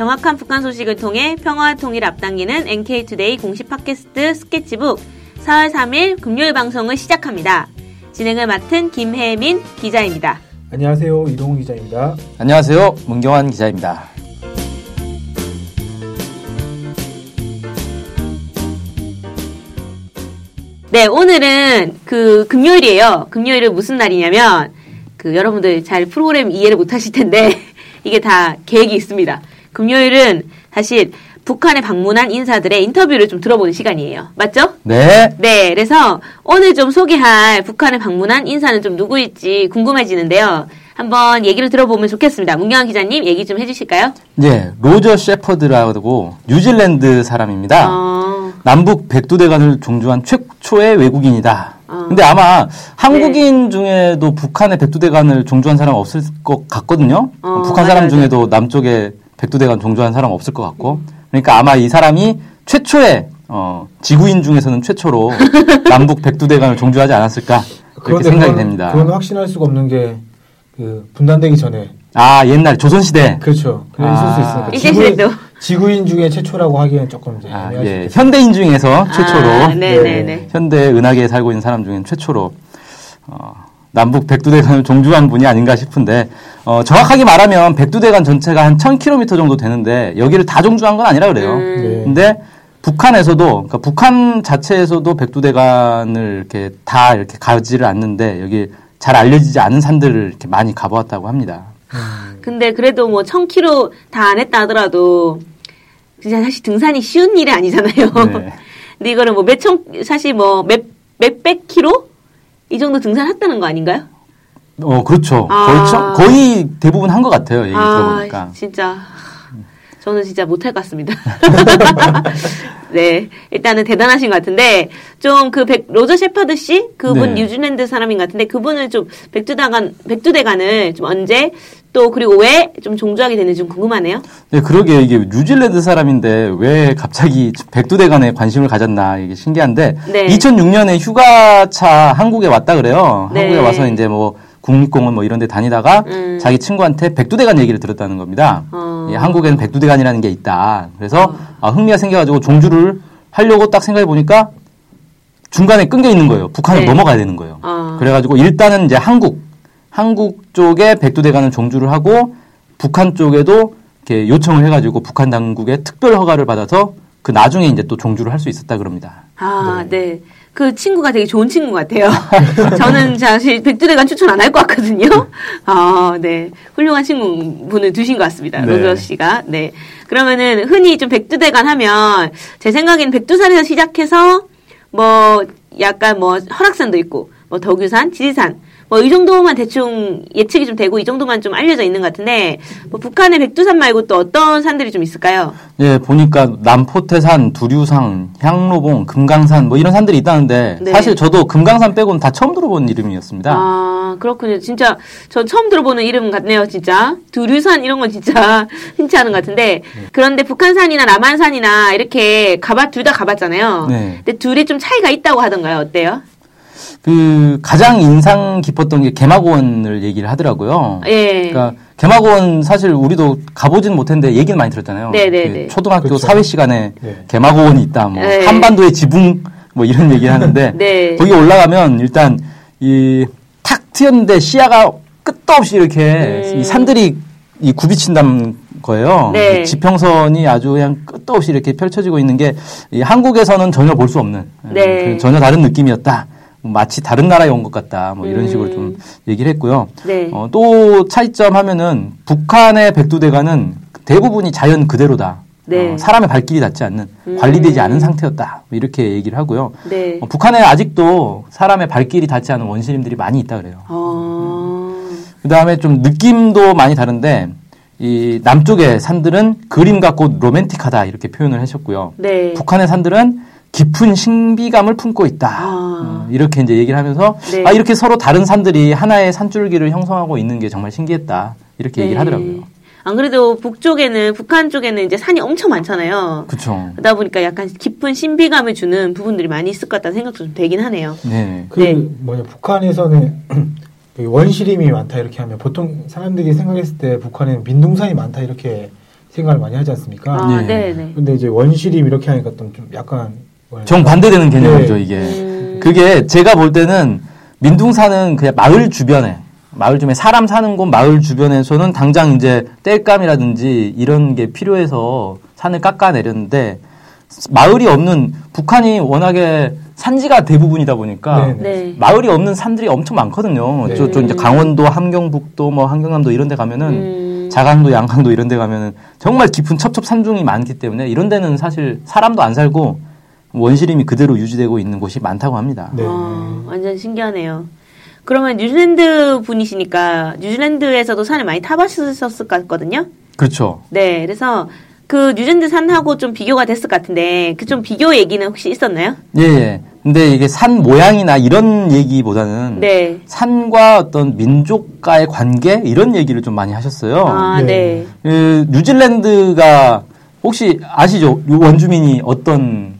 정확한 북한 소식을 통해 평화와 통일 앞당기는 NK투데이 공식 팟캐스트 스케치북 4월 3일 금요일 방송을 시작합니다. 진행을 맡은 김혜민 기자입니다. 안녕하세요. 이동훈 기자입니다. 안녕하세요. 문경환 기자입니다. 네, 오늘은 그 금요일이에요. 금요일은 무슨 날이냐면 그 여러분들 잘 프로그램 이해를 못 하실 텐데 이게 다 계획이 있습니다. 금요일은 사실 북한에 방문한 인사들의 인터뷰를 좀 들어보는 시간이에요. 맞죠? 네. 네, 그래서 오늘 좀 소개할 북한에 방문한 인사는 좀 누구일지 궁금해지는데요. 한번 얘기를 들어보면 좋겠습니다. 문경환 기자님 얘기 좀 해주실까요? 네, 로저 셰퍼드라고 뉴질랜드 사람입니다. 어, 남북 백두대간을 종주한 최초의 외국인이다. 어. 근데 아마 한국인 중에도 북한의 백두대간을 종주한 사람 없을 것 같거든요. 어, 북한 맞아요, 사람. 중에도 남쪽에 백두대간 종주한 사람 없을 것 같고. 그러니까 아마 이 사람이 최초의 어, 지구인 중에서는 최초로 남북 백두대간을 종주하지 않았을까 그렇게 생각이 그건- 됩니다. 그건 확신할 수가 없는 게 그 분단되기 전에 아 옛날 조선 시대 그렇죠. 그래 아. 있을 수 있으니까 지구인, 시대도. 지구인 중에 최초라고 하기엔 조금 이제 아, 예. 현대인 중에서 최초로 아, 네네네. 네. 현대 은하계에 살고 있는 사람 중엔 최초로 어, 남북 백두대간을 종주한 분이 아닌가 싶은데 어, 정확하게 말하면 백두대간 전체가 한 1000km 정도 되는데 여기를 다 종주한 건 아니라 그래요. 음. 네. 근데 북한에서도 그러니까 북한 자체에서도 백두대간을 이렇게 다 이렇게 가지를 않는데 여기 잘 알려지지 않은 산들을 이렇게 많이 가보았다고 합니다. 근데 그래도 뭐 1000km 다 안 했다 하더라도 진짜 사실 등산이 쉬운 일이 아니잖아요. 네. 근데 이거를 뭐 몇천 사실 뭐 몇 몇백 킬로 이 정도 등산했다는 거 아닌가요? 어 그렇죠. 아. 거의, 처- 거의 대부분 한 것 같아요. 얘기 아, 들어보니까. 진짜 저는 진짜 못할 것 같습니다. 네, 일단은 대단하신 것 같은데 좀그 로저 셰퍼드 씨 그분 네. 뉴질랜드 사람인 것 같은데 그분을 좀 백두대간 백두대간을 좀 언제 또 그리고 왜 좀 종주하게 됐는지 좀 궁금하네요. 네, 그러게 이게 뉴질랜드 사람인데 왜 갑자기 백두대간에 관심을 가졌나 이게 신기한데 네. 2006년에 휴가차 한국에 왔다 그래요. 네. 한국에 와서 이제 뭐 국립공원 뭐 이런 데 다니다가 음. 자기 친구한테 백두대간 얘기를 들었다는 겁니다. 어. 예, 한국에는 백두대간이라는 게 있다. 그래서 아, 흥미가 생겨가지고 종주를 하려고 딱 생각해 보니까 중간에 끊겨 있는 거예요. 북한을 네. 넘어가야 되는 거예요. 어. 그래가지고 일단은 이제 한국, 한국 쪽에 백두대간을 종주를 하고 북한 쪽에도 이렇게 요청을 해가지고 북한 당국의 특별 허가를 받아서 그 나중에 이제 또 종주를 할 수 있었다 그럽니다. 아, 네. 그 친구가 되게 좋은 친구 같아요. 저는 사실 백두대간 추천 안 할 것 같거든요. 아, 네. 훌륭한 친구분을 두신 것 같습니다. 네. 로저 씨가. 네. 그러면은 흔히 좀 백두대간 하면 제 생각에는 백두산에서 시작해서 뭐 약간 뭐 설악산도 있고 뭐 덕유산, 지리산 뭐 이 정도만 대충 예측이 좀 되고 이 정도만 좀 알려져 있는 것 같은데 뭐 북한의 백두산 말고 또 어떤 산들이 좀 있을까요? 예, 보니까 남포태산, 두류상, 향로봉, 금강산 뭐 이런 산들이 있다는데 네. 사실 저도 금강산 빼고는 다 처음 들어본 이름이었습니다. 아, 그렇군요. 진짜, 저 처음 들어보는 이름 같네요, 진짜. 두류산 이런 건 진짜 흔치 않은 것 같은데. 그런데 북한산이나 남한산이나 이렇게 가봤, 둘다 가봤잖아요. 네. 근데 둘이 좀 차이가 있다고 하던가요? 어때요? 그 가장 인상 깊었던 게 개마고원을 얘기를 하더라고요. 예. 그러니까 개마고원 사실 우리도 가보진 못했는데 얘기는 많이 들었잖아요. 네네네. 그 초등학교 그렇죠. 사회 시간에 네. 개마고원이 있다, 뭐 네. 한반도의 지붕 뭐 이런 얘기를 하는데 네. 거기 올라가면 일단 이 탁 트였는데 시야가 끝도 없이 이렇게 음. 이 산들이 이 굽이친다는 거예요. 네. 이 지평선이 아주 그냥 끝도 없이 이렇게 펼쳐지고 있는 게이 한국에서는 전혀 볼 수 없는 네. 그 전혀 다른 느낌이었다. 마치 다른 나라에 온 것 같다. 뭐 이런 음. 식으로 좀 얘기를 했고요. 네. 어, 또 차이점 하면은 북한의 백두대간은 대부분이 자연 그대로다. 네. 어, 사람의 발길이 닿지 않는 음. 관리되지 않은 상태였다. 뭐 이렇게 얘기를 하고요. 네. 어, 북한에 아직도 사람의 발길이 닿지 않은 원시림들이 많이 있다 그래요. 어, 그 다음에 좀 느낌도 많이 다른데 이 남쪽의 산들은 그림 같고 로맨틱하다 이렇게 표현을 하셨고요. 네. 북한의 산들은 깊은 신비감을 품고 있다. 아. 어, 이렇게 이제 얘기를 하면서 네. 아 이렇게 서로 다른 산들이 하나의 산줄기를 형성하고 있는 게 정말 신기했다. 이렇게 얘기를 네. 하더라고요. 안 그래도 북쪽에는, 북한 쪽에는 이제 산이 엄청 많잖아요. 그렇죠. 그러다 보니까 약간 깊은 신비감을 주는 부분들이 많이 있을 것 같다는 생각도 좀 되긴 하네요. 네. 그 네. 뭐냐 북한에서는 그 원시림이 많다 이렇게 하면 보통 사람들이 생각했을 때 북한에는 민둥산이 많다 이렇게 생각을 많이 하지 않습니까? 아, 예. 네, 네. 근데 이제 원시림 이렇게 하니까 좀, 좀 약간. 정반대되는 개념이죠, 네. 이게. 음. 그게 제가 볼 때는 민둥산은 그냥 마을 주변에 마을 주변에 사람 사는 곳 마을 주변에서는 당장 이제 땔감이라든지 이런 게 필요해서 산을 깎아내렸는데 마을이 없는 북한이 워낙에 산지가 대부분이다 보니까 네네. 네. 마을이 없는 산들이 엄청 많거든요. 네. 저, 저 이제 강원도, 함경북도, 뭐 함경남도 이런 데 가면은 음. 자강도, 양강도 이런 데 가면은 정말 깊은 첩첩 산중이 많기 때문에 이런 데는 사실 사람도 안 살고 원시림이 그대로 유지되고 있는 곳이 많다고 합니다. 네. 와, 완전 신기하네요. 그러면 뉴질랜드 분이시니까 뉴질랜드에서도 산을 많이 타보셨을 것 같거든요. 그렇죠. 네, 그래서 그 뉴질랜드 산하고 좀 비교가 됐을 것 같은데 그 좀 비교 얘기는 혹시 있었나요? 예, 예. 근데 이게 산 모양이나 이런 얘기보다는 네. 산과 어떤 민족과의 관계 이런 얘기를 좀 많이 하셨어요. 아, 네. 네. 그 뉴질랜드가 혹시 아시죠? 요 원주민이 어떤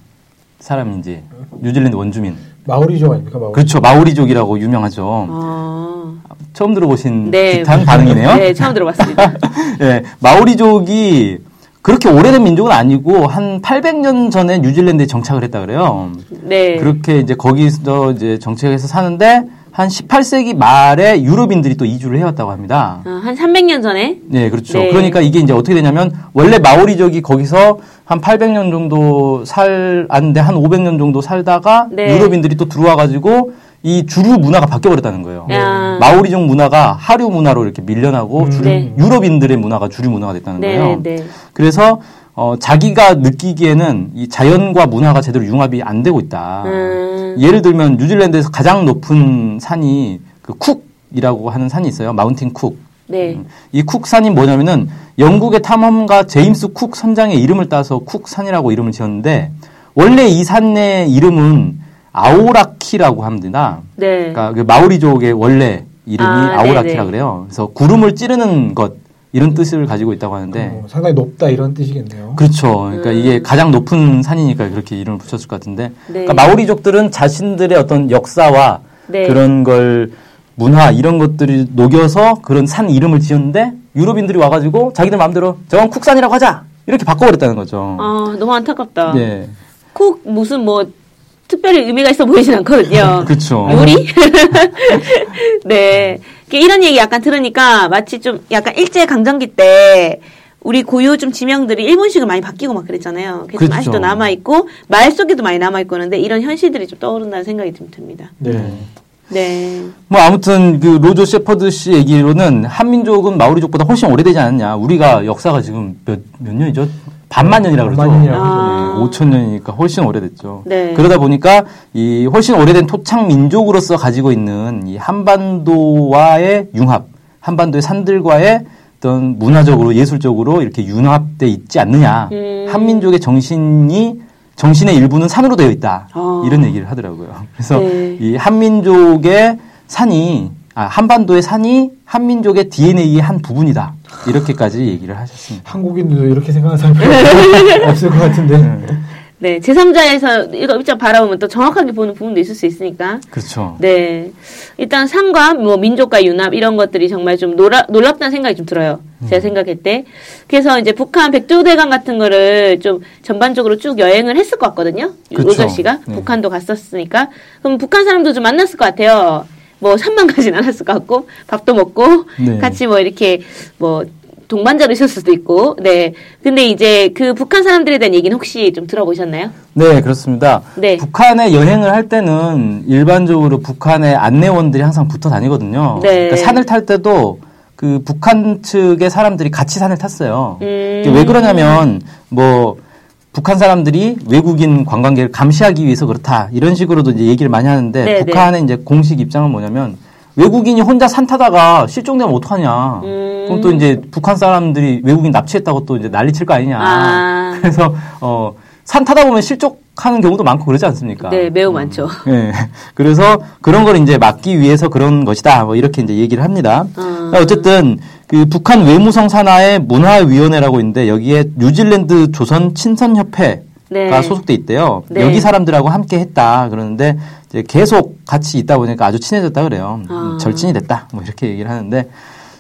사람인지 뉴질랜드 원주민. 마오리족 아닙니까? 마오리. 그렇죠. 마오리족이라고 유명하죠. 아, 처음 들어보신 네. 듯한 반응이네요. 네, 처음 들어봤습니다. 예, 마오리족이 그렇게 오래된 민족은 아니고 한 800년 전에 뉴질랜드에 정착을 했다 그래요. 네. 그렇게 이제 거기서 이제 정착해서 사는데 한 18세기 말에 유럽인들이 또 이주를 해왔다고 합니다. 아, 한 300년 전에 네, 그렇죠. 네. 그러니까 이게 이제 어떻게 되냐면 원래 마오리족이 거기서 한 800년 정도 살, 안돼 한 500년 정도 살다가 네. 유럽인들이 또 들어와 가지고 이 주류 문화가 바뀌어 버렸다는 거예요. 야. 마오리족 문화가 하류 문화로 이렇게 밀려나고 음. 주류- 네. 유럽인들의 문화가 주류 문화가 됐다는 네, 거예요. 네. 그래서 어, 자기가 느끼기에는 이 자연과 문화가 제대로 융합이 안 되고 있다. 음. 예를 들면 뉴질랜드에서 가장 높은 산이 그 쿡이라고 하는 산이 있어요. 마운틴 쿡. 네. 음, 이 쿡 산이 뭐냐면은 영국의 탐험가 제임스 쿡 선장의 이름을 따서 쿡 산이라고 이름을 지었는데 원래 이 산의 이름은 아오라키라고 합니다. 네. 그러니까 그 마오리족의 원래 이름이 아, 아, 오라키라 네네. 그래요. 그래서 구름을 찌르는 것 이런 뜻을 가지고 있다고 하는데 어, 상당히 높다 이런 뜻이겠네요. 그렇죠. 그러니까 음. 이게 가장 높은 산이니까 그렇게 이름을 붙였을 것 같은데 네. 그러니까 마오리족들은 자신들의 어떤 역사와 네. 그런 걸 문화 이런 것들이 녹여서 그런 산 이름을 지었는데 유럽인들이 와가지고 자기들 마음대로 저건 쿡산이라고 하자 이렇게 바꿔버렸다는 거죠. 아, 너무 안타깝다. 네, 쿡 무슨 뭐 특별히 의미가 있어 보이진 않거든요. 그렇죠. 요리? 네. 이렇게 이런 얘기 약간 들으니까 마치 좀 약간 일제 강점기 때 우리 고유 좀 지명들이 일본식으로 많이 바뀌고 막 그랬잖아요. 그래서 좀 그렇죠. 아직도 남아 있고 말 속에도 많이 남아 있고 그런데 이런 현실들이 좀 떠오른다는 생각이 좀 듭니다. 네. 네. 뭐 아무튼 그 로저 셰퍼드 씨 얘기로는 한민족은 마오리족보다 훨씬 오래되지 않았냐. 우리가 역사가 지금 몇, 몇 년이죠? 반만 년이라 그러죠. 반만 년이라고 아. 네, 5천 년이니까 훨씬 오래됐죠. 네. 그러다 보니까 이 훨씬 오래된 토착 민족으로서 가지고 있는 이 한반도와의 융합, 한반도의 산들과의 어떤 문화적으로 예술적으로 이렇게 융합돼 있지 않느냐. 음. 한민족의 정신이 정신의 일부는 산으로 되어 있다. 아. 이런 얘기를 하더라고요. 그래서 네. 이 한민족의 산이 아, 한반도의 산이 한민족의 DNA의 한 부분이다. 이렇게까지 얘기를 하셨습니다. 한국인들도 이렇게 생각하는 사람이 없을 것 같은데. 네. 제3자에서 이거 입장 바라보면 또 정확하게 보는 부분도 있을 수 있으니까. 그렇죠. 네. 일단 산과 뭐 민족과 융합 이런 것들이 정말 좀 놀라, 놀랍다는 생각이 좀 들어요. 음. 제가 생각할 때. 그래서 이제 북한 백두대간 같은 거를 좀 전반적으로 쭉 여행을 했을 것 같거든요. 그쵸. 로저 씨가 네. 북한도 갔었으니까. 그럼 북한 사람도 좀 만났을 것 같아요. 뭐 산만 가진 않았을 것 같고 밥도 먹고 네. 같이 뭐 이렇게 뭐 동반자로 있을 수도 있고. 네. 근데 이제 그 북한 사람들에 대한 얘기는 혹시 좀 들어보셨나요? 네, 그렇습니다. 네. 북한에 여행을 할 때는 일반적으로 북한의 안내원들이 항상 붙어 다니거든요. 네. 그러니까 산을 탈 때도 그 북한 측의 사람들이 같이 산을 탔어요. 음. 왜 그러냐면 뭐 북한 사람들이 외국인 관광객을 감시하기 위해서 그렇다 이런 식으로도 이제 얘기를 많이 하는데 네, 북한의 이제 공식 입장은 뭐냐면 외국인이 혼자 산 타다가 실종되면 어떡하냐. 음. 그럼 또 이제 북한 사람들이 외국인 납치했다고 또 이제 난리 칠 거 아니냐. 아. 그래서 어, 산 타다 보면 실족하는 경우도 많고 그러지 않습니까? 네, 매우 많죠. 예. 그래서 그런 걸 이제 막기 위해서 그런 것이다. 뭐 이렇게 이제 얘기를 합니다. 아. 어쨌든 그 북한 외무성 산하의 문화위원회라고 있는데 여기에 뉴질랜드 조선 친선협회가 네. 소속돼 있대요. 네. 여기 사람들하고 함께 했다. 그러는데 이제 계속 같이 있다 보니까 아주 친해졌다 그래요. 아. 절친이 됐다. 뭐 이렇게 얘기를 하는데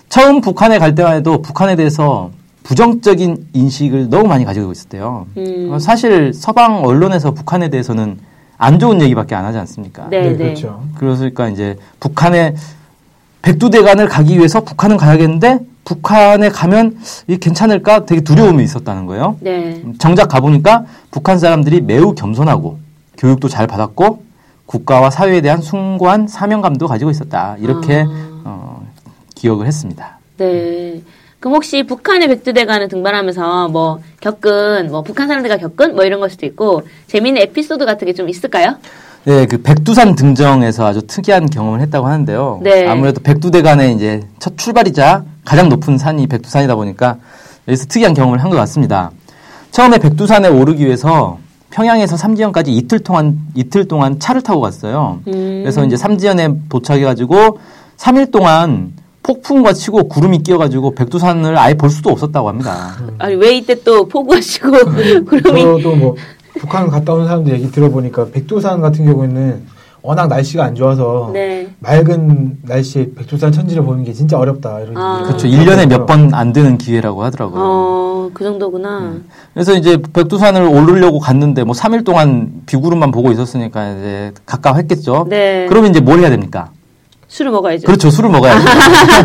처음 북한에 갈 때만 해도 북한에 대해서 부정적인 인식을 너무 많이 가지고 있었대요. 음. 어, 사실 서방 언론에서 북한에 대해서는 안 좋은 얘기밖에 안 하지 않습니까? 네, 네, 네. 그렇죠. 그러니까 이제 북한에 백두대간을 가기 위해서 북한은 가야겠는데 북한에 가면 이게 괜찮을까 되게 두려움이 있었다는 거예요. 네. 정작 가보니까 북한 사람들이 매우 겸손하고 교육도 잘 받았고 국가와 사회에 대한 숭고한 사명감도 가지고 있었다. 이렇게 어, 기억을 했습니다. 네. 그럼 혹시 북한의 백두대간을 등반하면서 뭐 겪은 뭐 북한 사람들과 겪은 뭐 이런 걸 수도 있고 재미있는 에피소드 같은 게 좀 있을까요? 네, 그 백두산 등정에서 아주 특이한 경험을 했다고 하는데요. 네. 아무래도 백두대간의 이제 첫 출발이자 가장 높은 산이 백두산이다 보니까 여기서 특이한 경험을 한 것 같습니다. 처음에 백두산에 오르기 위해서 평양에서 삼지연까지 이틀 동안 이틀 동안 차를 타고 갔어요. 음. 그래서 이제 삼지연에 도착해가지고 3일 동안 폭풍과 치고 구름이 끼어가지고 백두산을 아예 볼 수도 없었다고 합니다. 아니 왜 이때 또 포구하시고 구름이 저도 뭐 북한 갔다 온 사람들 얘기 들어보니까 백두산 같은 경우에는 워낙 날씨가 안 좋아서 네. 맑은 날씨에 백두산 천지를 보는 게 진짜 어렵다 이런 아. 그렇죠. 하더라고요. 1년에 몇 번안 되는 기회라고 하더라고요. 어, 그 정도구나. 그래서 이제 백두산을 오르려고 갔는데 뭐 3일 동안 비구름만 보고 있었으니까 이제 가까웠겠죠. 네. 그러면 이제 뭘 해야 됩니까? 술을 먹어야죠. 그렇죠. 술을 먹어야죠.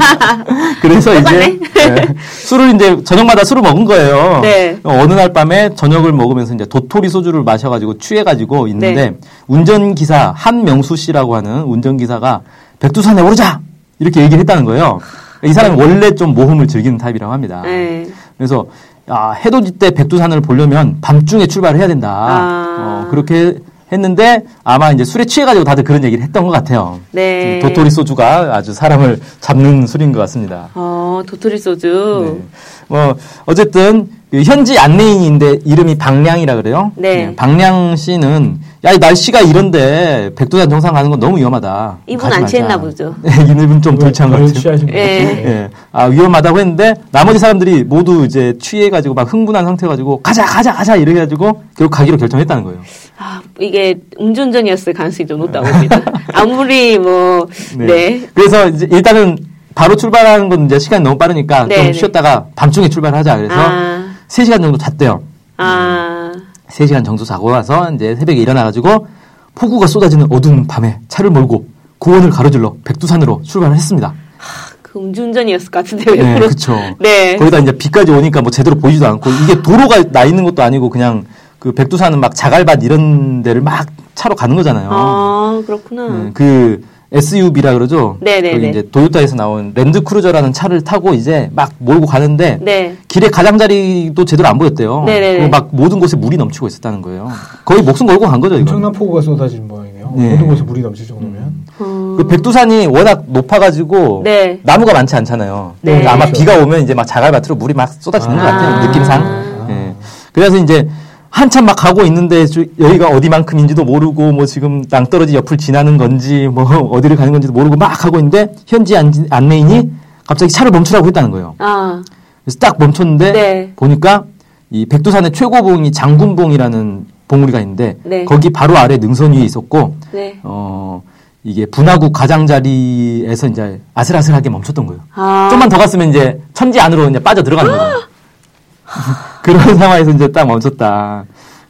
그래서 이제. 네, 술을 이제 저녁마다 술을 먹은 거예요. 네. 어느 날 밤에 저녁을 먹으면서 이제 도토리 소주를 마셔가지고 취해가지고 있는데 네. 운전기사 한명수 씨라고 하는 운전기사가 백두산에 오르자 이렇게 얘기를 했다는 거예요. 이 사람이 원래 좀 모험을 즐기는 타입이라고 합니다. 네. 그래서 아, 해돋이 때 백두산을 보려면 밤중에 출발을 해야 된다. 아. 어, 그렇게 했는데 아마 이제 술에 취해가지고 다들 그런 얘기를 했던 것 같아요. 네. 도토리 소주가 아주 사람을 잡는 술인 것 같습니다. 어, 도토리 소주. 네. 뭐 어쨌든 그 현지 안내인인데 이름이 박량이라 그래요. 네. 박량 씨는 야 이 날씨가 이런데 백두산 정상 가는 건 너무 위험하다. 이분 안. 취했나 보죠. 네, 이분 좀덜 취한 것덜 같아요. 예. 예. 아, 위험하다고 했는데, 나머지 사람들이 모두 이제 취해가지고 막 흥분한 상태가지고, 가자, 가자, 가자! 이래가지고, 결국 가기로 결정했다는 거예요. 아, 이게 음주운전이었을 가능성이 좀 높다고 봅니다. 아무리 뭐, 네. 그래서 이제 일단은 바로 출발하는 건 이제 시간이 너무 빠르니까 네, 좀 네. 쉬었다가 밤중에 출발하자. 그래서 아, 3시간 정도 잤대요. 아, 3시간 정도 자고 나서 이제 새벽에 일어나가지고, 폭우가 쏟아지는 어두운 밤에 차를 몰고 고원을 가로질러 백두산으로 출발을 했습니다. 그 음주운전이었을 것 같은데, 왜 네, 그쵸. 네. 거기다 이제 비까지 오니까 뭐 제대로 보이지도 않고 이게 도로가 나 있는 것도 아니고 그냥 그 백두산은 막 자갈밭 이런 데를 막 차로 가는 거잖아요. 아, 그렇구나. 네, 그 SUV라 그러죠. 네네네. 거기 이제 도요타에서 나온 랜드 크루저라는 차를 타고 이제 막 몰고 가는데 네. 길에 가장자리도 제대로 안 보였대요. 네네네. 그리고 막 모든 곳에 물이 넘치고 있었다는 거예요. 거의 목숨 걸고 간 거죠, 이거. 엄청난 폭우가 쏟아진 모양이네요. 네. 모든 곳에 물이 넘칠 정도면. 어, 그 백두산이 워낙 높아가지고 네. 나무가 많지 않잖아요. 네. 그러니까 아마 그렇죠. 비가 오면 이제 막 자갈밭으로 물이 막 쏟아지는 것 아. 같아요. 느낌상. 아. 예. 그래서 이제 한참 막 가고 있는데 저- 여기가 어디만큼인지도 모르고 뭐 지금 낭떠러지 옆을 지나는 건지 뭐 어디를 가는 건지도 모르고 막 가고 있는데 현지 안, 안내인이 갑자기 차를 멈추라고 했다는 거예요. 아, 그래서 딱 멈췄는데 네. 보니까 이 백두산의 최고봉이 장군봉이라는 봉우리가 있는데 네. 거기 바로 아래 능선 위에 있었고 네. 어 이게 분화구 가장자리에서 이제 아슬아슬하게 멈췄던 거예요. 아. 좀만 더 갔으면 이제 천지 안으로 이제 빠져 들어가는 거죠. 그런 상황에서 이제 딱 멈췄다.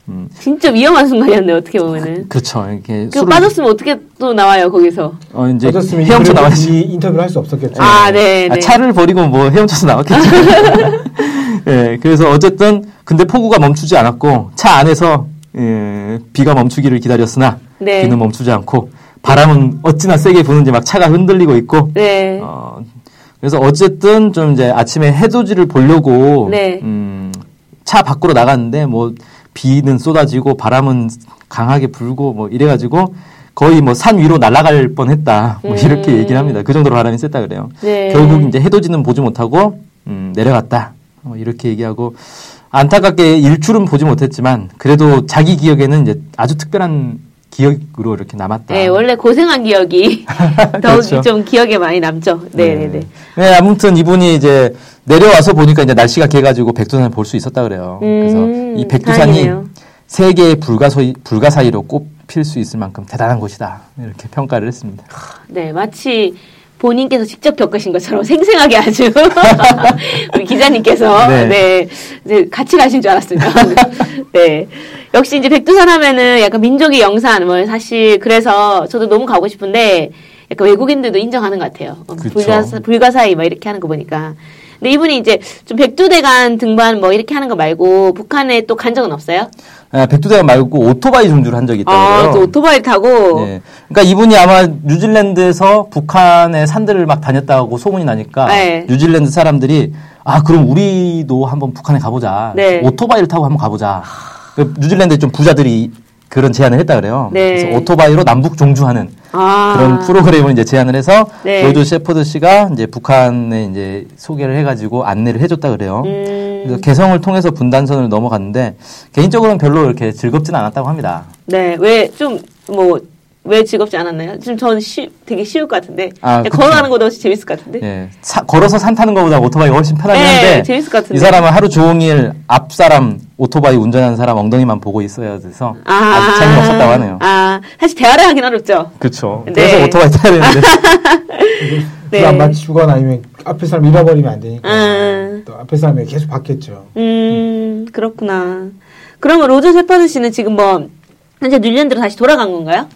음, 진짜 위험한 순간이었네요, 어떻게 보면은. 그렇죠. 이렇게 그 술을- 빠졌으면 어떻게 또 나와요, 거기서. 어 이제 헤엄쳐. 이 인터뷰를 할 수 없었겠죠. 아, 네, 아, 네. 차를 버리고 뭐 헤엄쳐서 나왔겠죠. 예, 그래서 어쨌든 근데 폭우가 멈추지 않았고 차 안에서 예, 비가 멈추기를 기다렸으나 네. 비는 멈추지 않고 바람은 어찌나 세게 부는지 막 차가 흔들리고 있고 네. 어, 그래서 어쨌든 좀 이제 아침에 해돋이를 보려고 네. 음, 차 밖으로 나갔는데 뭐 비는 쏟아지고 바람은 강하게 불고 뭐 이래가지고 거의 뭐 산 위로 날아갈 뻔했다 뭐 이렇게 음. 얘기를 합니다. 그 정도로 바람이 셌다 그래요. 네. 결국 이제 해돋이는 보지 못하고 음, 내려갔다 뭐 이렇게 얘기하고 안타깝게 일출은 보지 못했지만 그래도 자기 기억에는 이제 아주 특별한 기억으로 이렇게 남았다. 네, 원래 고생한 기억이 더욱 그렇죠. 좀 기억에 많이 남죠. 네, 네, 네. 네, 아무튼 이분이 이제 내려와서 보니까 이제 날씨가 개가지고 백두산을 볼 수 있었다 그래요. 음, 그래서 이 백두산이 다행이네요. 세계의 불가사의, 불가사의로 꼽힐 수 있을 만큼 대단한 곳이다. 이렇게 평가를 했습니다. 네, 마치 본인께서 직접 겪으신 것처럼 생생하게 아주 우리 기자 기자님께서 네. 네. 같이 가신 줄 알았습니다. 네. 역시 이제 백두산 하면은 약간 민족의 영산 뭐 사실 그래서 저도 너무 가고 싶은데 약간 외국인들도 인정하는 것 같아요. 어. 불가사, 불가사의 막 이렇게 하는 거 보니까. 근데 이분이 이제 좀 백두대간 등반 뭐 이렇게 하는 거 말고 북한에 또 간 적은 없어요? 아, 백두대간 말고 오토바이 종주를 한 적이 있다고요. 아, 또 오토바이 타고. 네. 그러니까 이분이 아마 뉴질랜드에서 북한의 산들을 막 다녔다고 소문이 나니까 네. 뉴질랜드 사람들이 아 그럼 우리도 한번 북한에 가보자. 네. 오토바이를 타고 한번 가보자. 그 뉴질랜드 좀 부자들이 그런 제안을 했다 그래요. 네. 그래서 오토바이로 남북 종주하는 아. 그런 프로그램을 이제 제안을 해서 네. 로저 셰퍼드 씨가 이제 북한에 이제 소개를 해가지고 안내를 해줬다 그래요. 음, 그래서 개성을 통해서 분단선을 넘어갔는데 개인적으로는 별로 이렇게 즐겁지는 않았다고 합니다. 네. 왜 좀 뭐 왜 즐겁지 않았나요? 지금 저는 쉬, 되게 쉬울 것 같은데. 아, 그쵸. 걸어가는 것도 훨씬 재밌을 것 같은데. 예, 사- 걸어서 산 타는 것보다 오토바이가 훨씬 편하긴 네, 한데 재밌을 것 같은데. 이 사람은 하루 종일 앞 사람 오토바이 운전하는 사람 엉덩이만 보고 있어야 돼서 아, 주 재미없었다고 하네요. 아, 사실 대화를 하긴 어렵죠. 그렇죠. 네. 그래서 오토바이 타야 되는데 네. 불안 맞추거나 아니면 앞에 사람 잃어버리면 안 되니까 음. 또 앞에 사람이 계속 받겠죠. 음, 그렇구나. 그러면 로저 셰퍼드 씨는 지금 뭐, 현재 뉴질랜드로 다시 돌아간 건가요?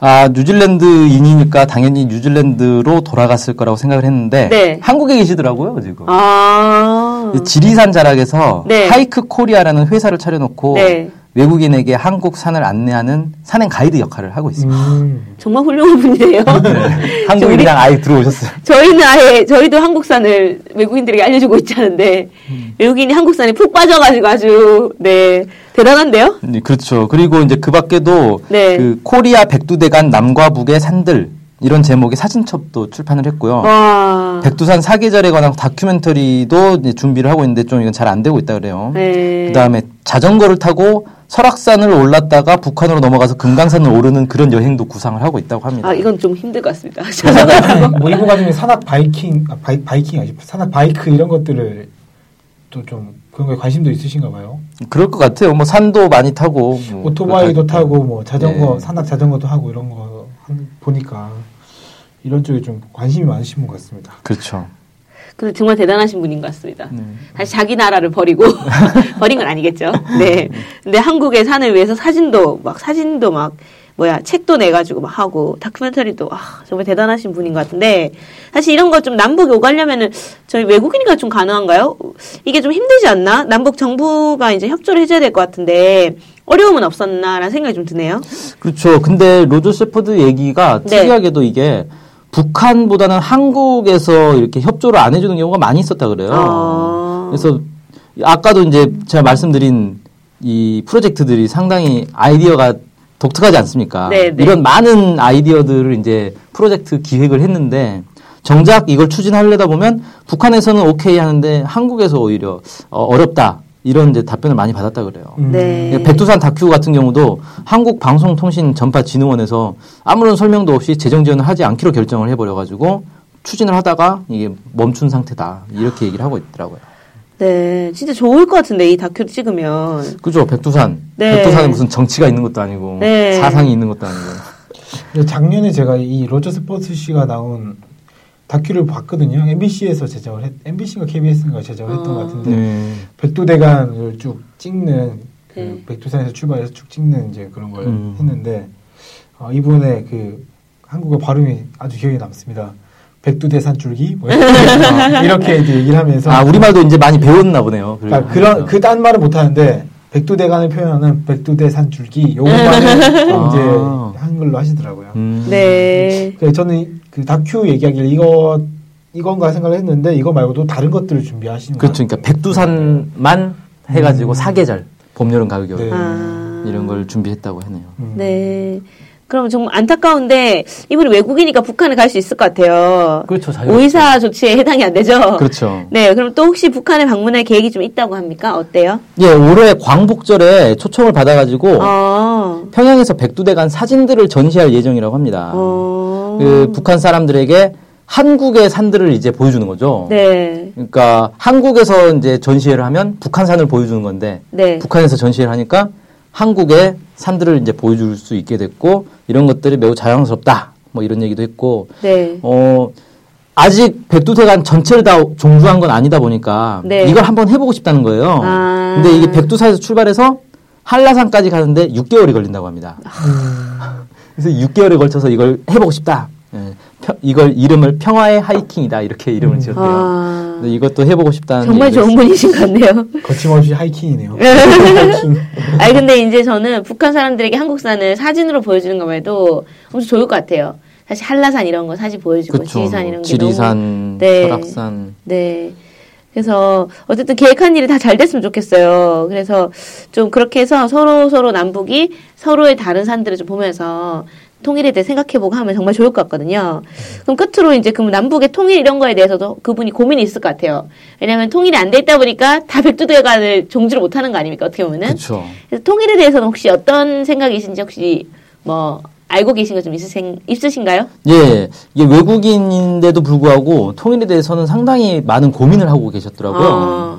아 뉴질랜드인이니까 당연히 뉴질랜드로 돌아갔을 거라고 생각을 했는데 네. 한국에 계시더라고요 지금. 아. 이 지리산 자락에서 네. 하이크 코리아라는 회사를 차려놓고 네. 외국인에게 한국 산을 안내하는 산행 가이드 역할을 하고 있습니다. 음. 정말 훌륭한 분이네요. 한국인이랑 아예 들어오셨어요. 저희는 아예, 저희도 한국산을 외국인들에게 알려주고 있지 않은데, 음. 외국인이 한국산에 푹 빠져가지고 아주, 네, 대단한데요? 네, 그렇죠. 그리고 이제 그 밖에도 네. 그 코리아 백두대간 남과 북의 산들 이런 제목의 사진첩도 출판을 했고요. 와. 백두산 사계절에 관한 다큐멘터리도 이제 준비를 하고 있는데 좀 이건 잘 안 되고 있다 그래요. 네. 그다음에 자전거를 타고 설악산을 올랐다가 북한으로 넘어가서 금강산을 오르는 그런 여행도 구상을 하고 있다고 합니다. 아, 이건 좀 힘들 것 같습니다. 뭐 이분 같은 경우 산악 바이킹, 아, 바이, 바이킹 아니죠. 산악 바이크 이런 것들을 또 좀 그런 거에 관심도 있으신가 봐요. 그럴 것 같아요. 뭐 산도 많이 타고 뭐 오토바이도 타고 뭐 자전거 네. 산악 자전거도 하고 이런 거 한- 보니까 이런 쪽에 좀 관심이 많으신 분 같습니다. 그렇죠. 근데 정말 대단하신 분인 것 같습니다. 네. 다시 자기 나라를 버리고 버린 건 아니겠죠. 네. 근데 한국의 산을 위해서 사진도 막 사진도 막 뭐야 책도 내가지고 막 하고 다큐멘터리도 아, 정말 대단하신 분인 것 같은데 사실 이런 거 좀 남북 오가려면은 저희 외국인이가 좀 가능한가요? 이게 좀 힘들지 않나? 남북 정부가 이제 협조를 해줘야 될 것 같은데 어려움은 없었나라는 생각이 좀 드네요. 그렇죠. 근데 로저 셰퍼드 얘기가 네. 특이하게도 이게 북한보다는 한국에서 이렇게 협조를 안 해주는 경우가 많이 있었다 그래요. 아. 그래서 아까도 이제 제가 말씀드린 이 프로젝트들이 상당히 아이디어가 독특하지 않습니까? 네, 네. 이런 많은 아이디어들을 이제 프로젝트 기획을 했는데 정작 이걸 추진하려다 보면 북한에서는 오케이 하는데 한국에서 오히려 어, 어렵다 이런 이제 답변을 많이 받았다 그래요. 음. 네. 백두산 다큐 같은 경우도 한국 방송통신 전파 진흥원에서 아무런 설명도 없이 재정 지원을 하지 않기로 결정을 해버려 가지고 추진을 하다가 이게 멈춘 상태다 이렇게 얘기를 하고 있더라고요. 네, 진짜 좋을 것 같은데 이 다큐를 찍으면. 그죠 백두산. 네. 백두산에 무슨 정치가 있는 것도 아니고 네. 사상이 있는 것도 아니고. 작년에 제가 이 로저 스포츠 씨가 나온 다큐를 봤거든요. MBC에서 제작을 했, MBC인가 KBS인가 제작을 했던 아. 것 같은데 네. 백두대간을 쭉 찍는 그 네. 백두산에서 출발해서 쭉 찍는 이제 그런 걸 음. 했는데 어, 이분의 그 한국어 발음이 아주 기억에 남습니다. 백두대산 줄기 뭐 이렇게, 이렇게 이제 얘기를 하면서 아 우리말도 이제 많이 배웠나 보네요. 그러니까 그런 그 딴 말은 못 하는데 백두대간을 표현하는 백두대산 줄기 요것만을 아. 이제 한글로 하시더라고요. 음. 네. 그래서 저는 그 다큐 얘기하길래 이거 이건가 생각을 했는데 이거 말고도 다른 것들을 준비하시는 그렇죠. 그러니까 백두산만 해가지고 음. 사계절 봄 여름 가을 겨울 네. 아. 이런 걸 준비했다고 하네요. 음. 네. 그럼 정말 안타까운데 이분이 외국이니까 북한에 갈 수 있을 것 같아요. 그렇죠. 자유롭죠. 오이사 조치에 해당이 안 되죠. 그렇죠. 네. 그럼 또 혹시 북한에 방문할 계획이 좀 있다고 합니까? 어때요? 예, 올해 광복절에 초청을 받아가지고 어. 평양에서 백두대 간 사진들을 전시할 예정이라고 합니다. 어. 그 북한 사람들에게 한국의 산들을 이제 보여주는 거죠. 네. 그러니까 한국에서 이제 전시회를 하면 북한 산을 보여주는 건데 네. 북한에서 전시회를 하니까 한국의 산들을 이제 보여줄 수 있게 됐고 이런 것들이 매우 자랑스럽다. 뭐 이런 얘기도 했고 네. 어 아직 백두대간 전체를 다 종주한 건 아니다 보니까 네. 이걸 한번 해보고 싶다는 거예요. 아. 근데 이게 백두사에서 출발해서 한라산까지 가는데 6개월이 걸린다고 합니다. 아. 그래서 6개월에 걸쳐서 이걸 해보고 싶다. 예, 평- 이걸 이름을 평화의 하이킹이다 이렇게 이름을 음. 지었대요. 아, 이것도 해보고 싶다는 정말 좋은 분이신 것 같네요. 거침없이 하이킹이네요. 하이킹. 아니 근데 이제 저는 북한 사람들에게 한국산을 사진으로 보여주는 것만 해도 엄청 좋을 것 같아요. 사실 한라산 이런 거 사진 보여주고 그쵸. 지리산 이런 게 지리산, 너무 네. 설악산. 네. 그래서 어쨌든 계획한 일이 다 잘 됐으면 좋겠어요. 그래서 좀 그렇게 해서 서로 서로 남북이 서로의 다른 산들을 좀 보면서 통일에 대해 생각해보고 하면 정말 좋을 것 같거든요. 그럼 끝으로 이제 그럼 남북의 통일 이런 거에 대해서도 그분이 고민이 있을 것 같아요. 왜냐하면 통일이 안 돼 있다 보니까 다 백두대간을 종주를 못하는 거 아닙니까? 어떻게 보면은. 그렇죠. 그래서 통일에 대해서는 혹시 어떤 생각이신지 혹시 뭐 알고 계신 거 좀 있으신, 있으신가요? 예, 이게 외국인인데도 불구하고 통일에 대해서는 상당히 많은 고민을 하고 계셨더라고요. 어,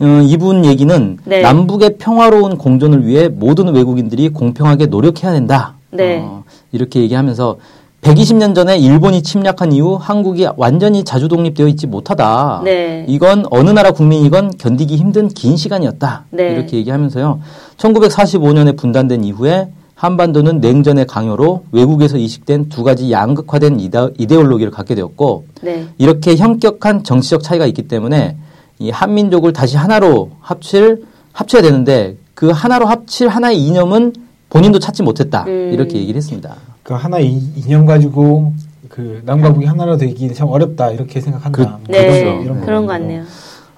어, 이분 얘기는 네. 남북의 평화로운 공존을 위해 모든 외국인들이 공평하게 노력해야 된다. 네. 어, 이렇게 얘기하면서 120년 전에 일본이 침략한 이후 한국이 완전히 자주 독립되어 있지 못하다. 네. 이건 어느 나라 국민이건 견디기 힘든 긴 시간이었다. 네. 이렇게 얘기하면서요. 1945년에 분단된 이후에 한반도는 냉전의 강요로 외국에서 이식된 두 가지 양극화된 이다- 이데 올로기를 갖게 되었고 네. 이렇게 현격한 정치적 차이가 있기 때문에 이 한민족을 다시 하나로 합칠 합쳐야 되는데 그 하나로 합칠 하나의 이념은 본인도 찾지 못했다 음. 이렇게 얘기를 했습니다. 그 하나 이, 이념 가지고 그 남과 북이 하나로 되기는 참 어렵다 이렇게 생각한다. 그- 뭐 네. 그렇죠. 이런 그런 것. 같네요.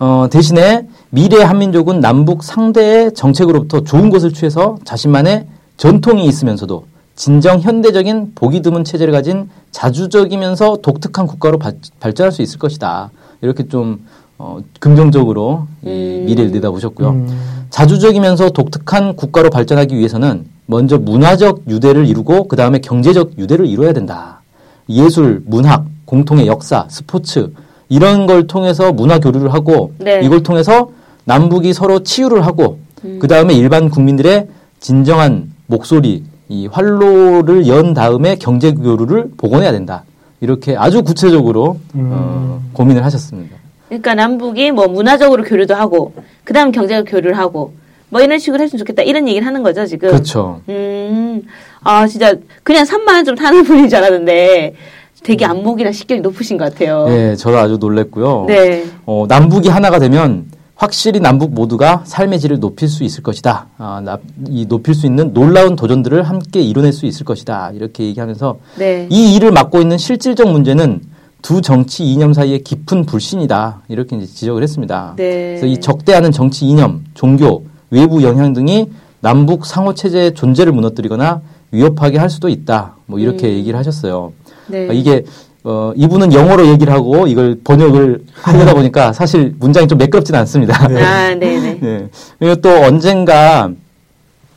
어, 대신에 미래 한민족은 남북 상대의 정책으로부터 좋은 것을 취해서 자신만의 전통이 있으면서도 진정 현대적인 보기 드문 체제를 가진 자주적이면서 독특한 국가로 발, 발전할 수 있을 것이다. 이렇게 좀 어, 긍정적으로 이 음. 미래를 내다보셨고요. 음, 자주적이면서 독특한 국가로 발전하기 위해서는 먼저 문화적 유대를 이루고 그 다음에 경제적 유대를 이루어야 된다. 예술, 문학, 공통의 역사, 스포츠 이런 걸 통해서 문화 교류를 하고 네. 이걸 통해서 남북이 서로 치유를 하고 음. 그 다음에 일반 국민들의 진정한 목소리, 이 활로를 연 다음에 경제 교류를 복원해야 된다. 이렇게 아주 구체적으로 음. 어, 고민을 하셨습니다. 그러니까 남북이 뭐 문화적으로 교류도 하고 그다음 경제적 교류를 하고 뭐 이런 식으로 했으면 좋겠다 이런 얘기를 하는 거죠 지금. 그렇죠. 음, 아 진짜 그냥 산만 좀 타는 분인 줄 알았는데 되게 안목이나 식견이 높으신 것 같아요. 네, 저도 아주 놀랬고요. 네. 어, 남북이 하나가 되면 확실히 남북 모두가 삶의 질을 높일 수 있을 것이다. 아, 나- 이 높일 수 있는 놀라운 도전들을 함께 이뤄낼 수 있을 것이다. 이렇게 얘기하면서 네. 이 일을 맡고 있는 실질적 문제는 두 정치 이념 사이의 깊은 불신이다. 이렇게 이제 지적을 했습니다. 네. 그래서 이 적대하는 정치 이념, 종교, 외부 영향 등이 남북 상호 체제의 존재를 무너뜨리거나 위협하게 할 수도 있다. 뭐 이렇게 음. 얘기를 하셨어요. 네. 아, 이게 어, 이분은 영어로 얘기를 하고 이걸 번역을 하려다 보니까 사실 문장이 좀 매끄럽진 않습니다. 아, 네네. 네. 그리고 또 언젠가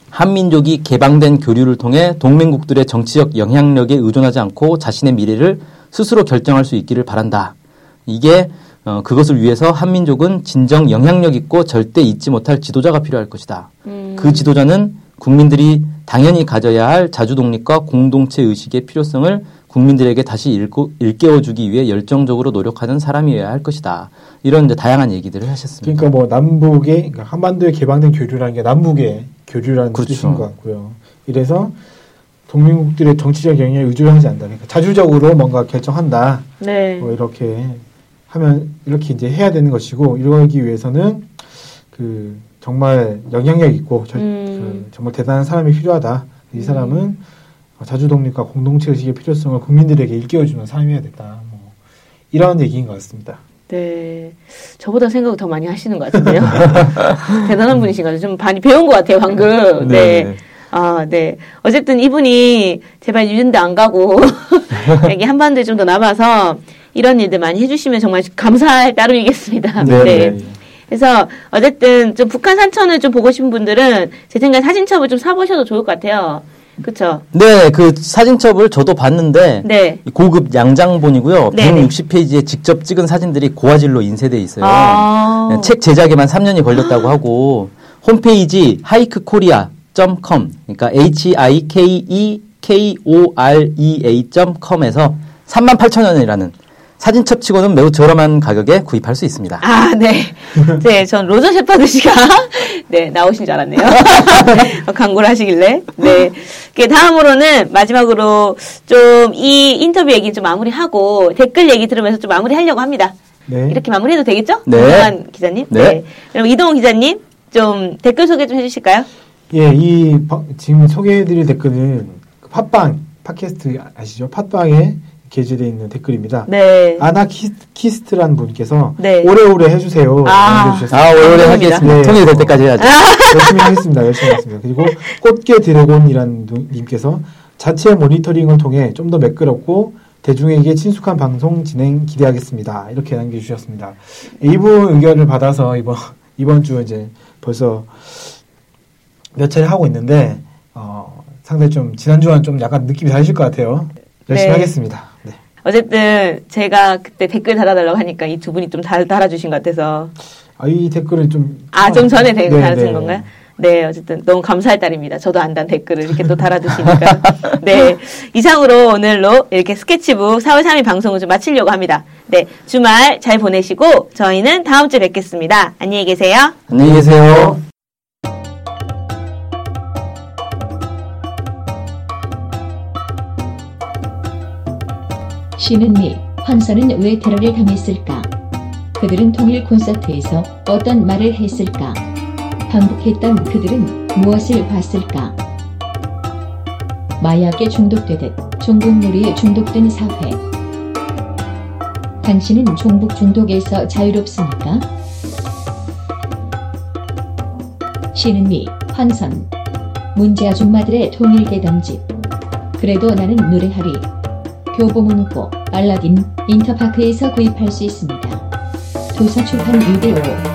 한민족이 개방된 교류를 통해 동맹국들의 정치적 영향력에 의존하지 않고 자신의 미래를 스스로 결정할 수 있기를 바란다. 이게 어, 그것을 위해서 한민족은 진정 영향력 있고 절대 잊지 못할 지도자가 필요할 것이다. 음. 그 지도자는 국민들이 당연히 가져야 할 자주 독립과 공동체 의식의 필요성을 국민들에게 다시 일고, 일깨워주기 위해 열정적으로 노력하는 사람이어야 할 것이다. 이런 이제 다양한 얘기들을 하셨습니다. 그러니까 뭐 남북의 그러니까 한반도에 개방된 교류라는 게 남북의 교류라는 그렇죠. 뜻인 것 같고요. 이래서 동맹국들의 정치적 영향에 의존하지 않는다. 그러니까 자주적으로 뭔가 결정한다. 네. 뭐 이렇게 하면 이렇게 이제 해야 되는 것이고 이러기 위해서는 그 정말 영향력 있고 저- 음. 그 정말 대단한 사람이 필요하다. 이 사람은 자주 독립과 공동체 의식의 필요성을 국민들에게 일깨워주는 사람이어야 된다. 뭐 이런 얘기인 것 같습니다. 네. 저보다 생각을 더 많이 하시는 것 같은데요. 대단한 분이신 것 같아요. 좀 많이 배운 것 같아요, 방금. 네. 네. 아, 네. 어쨌든 이분이 제발 유전대 안 가고 여기 한반도에 좀 더 남아서 이런 일들 많이 해주시면 정말 감사할 따름이겠습니다. 네, 네. 그래서 어쨌든 좀 북한 산천을 좀 보고 싶은 분들은 제 생각에 사진첩을 좀 사보셔도 좋을 것 같아요. 그쵸? 네, 그 사진첩을 저도 봤는데 네. 이 고급 양장본이고요. 네네. 160페이지에 직접 찍은 사진들이 고화질로 인쇄돼 있어요. 아. 네, 책 제작에만 3년이 걸렸다고 하고 홈페이지 하이크코리아.com 그러니까 h i k e k o r e a.com에서 3만 8천 원이라는 사진첩치고는 매우 저렴한 가격에 구입할 수 있습니다. 아, 네. 네, 전 로저 셰퍼드 씨가 네, 나오신 줄 알았네요. 광고를 하시길래. 네. 그 다음으로는 마지막으로 좀 이 인터뷰 얘기 좀 마무리하고 댓글 얘기 들으면서 좀 마무리하려고 합니다. 네. 이렇게 마무리해도 되겠죠? 네. 이동환 기자님. 네. 그럼 이동훈 기자님 좀 댓글 소개 좀 해주실까요? 예, 이 바- 지금 소개해드릴 댓글은 그 팟빵 팟캐스트 아시죠? 팟빵에 게재되어 있는 댓글입니다. 네. 아나키스트란 분께서 네. 오래오래 해주세요. 아. 아, 오래 감사합니다. 하겠습니다. 네. 통일이 될 때까지 해야죠. 열심히 하겠습니다. 열심히 하겠습니다. 그리고 꽃게 드래곤이라는 누- 님께서 자체 모니터링을 통해 좀 더 매끄럽고 대중에게 친숙한 방송 진행 기대하겠습니다. 이렇게 남겨주셨습니다. 이분 의견을 받아서 이번 이번 주 이제 벌써 몇 차례 하고 있는데 어, 상당히 좀 지난주와는 좀 약간 느낌이 다르실 것 같아요. 열심히 네. 하겠습니다. 네. 어쨌든 제가 그때 댓글 달아달라고 하니까 이 두 분이 좀 달, 달아주신 것 같아서 아, 이 댓글을 좀 아, 좀 전에 댓글 네, 달아주신 네. 건가요? 네, 어쨌든 너무 감사할 따름입니다. 저도 안 단 댓글을 이렇게 또 달아주시니까. 네. 이상으로 오늘로 이렇게 스케치북 4월 3일 방송을 좀 마치려고 합니다. 네. 주말 잘 보내시고 저희는 다음 주에 뵙겠습니다. 안녕히 계세요. 안녕히 계세요. 쉬는 미 황선은 왜 테러를 당했을까? 그들은 통일 콘서트에서 어떤 말을 했을까? 반복했던 그들은 무엇을 봤을까? 마약에 중독되듯 종북놀이에 중독된 사회. 당신은 종북 중독에서 자유롭습니까? 쉬는 미 황선 문제 아줌마들의 통일 대담집 그래도 나는 노래하리 교보문고, 알라딘, 인터파크에서 구입할 수 있습니다. 도서 출판 615